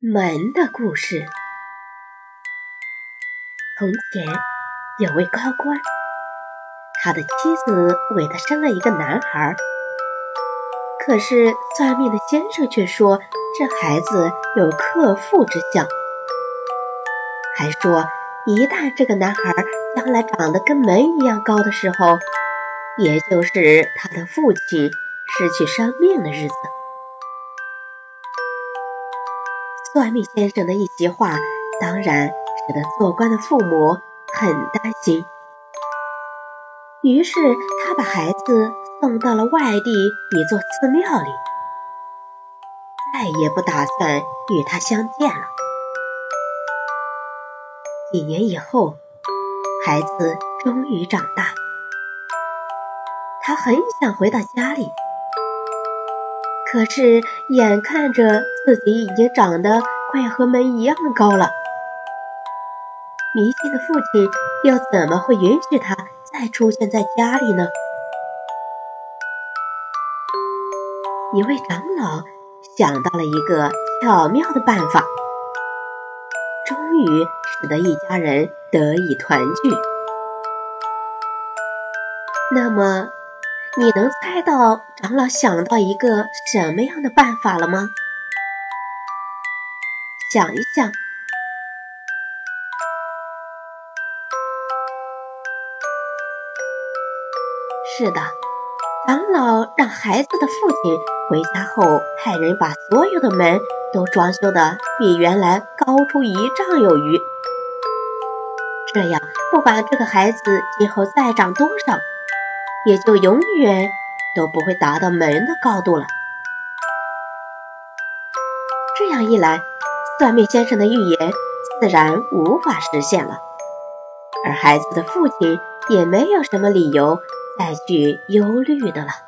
门的故事。从前有位高官，他的妻子为他生了一个男孩，可是算命的先生却说这孩子有克父之相，还说一旦这个男孩将来长得跟门一样高的时候，也就是他的父亲失去生命的日子。算命先生的一席话，当然使得做官的父母很担心。于是他把孩子送到了外地一座寺庙里，再也不打算与他相见了。几年以后，孩子终于长大，他很想回到家里。可是，眼看着自己已经长得快要和门一样高了，迷信的父亲又怎么会允许他再出现在家里呢？一位长老想到了一个巧妙的办法，终于使得一家人得以团聚。那么？你能猜到长老想到一个什么样的办法了吗？想一想。是的，长老让孩子的父亲回家后，派人把所有的门都装修的比原来高出一丈有余。这样，不管这个孩子今后再长多少。也就永远都不会达到门的高度了。这样一来，算命先生的预言自然无法实现了，而孩子的父亲也没有什么理由再去忧虑的了。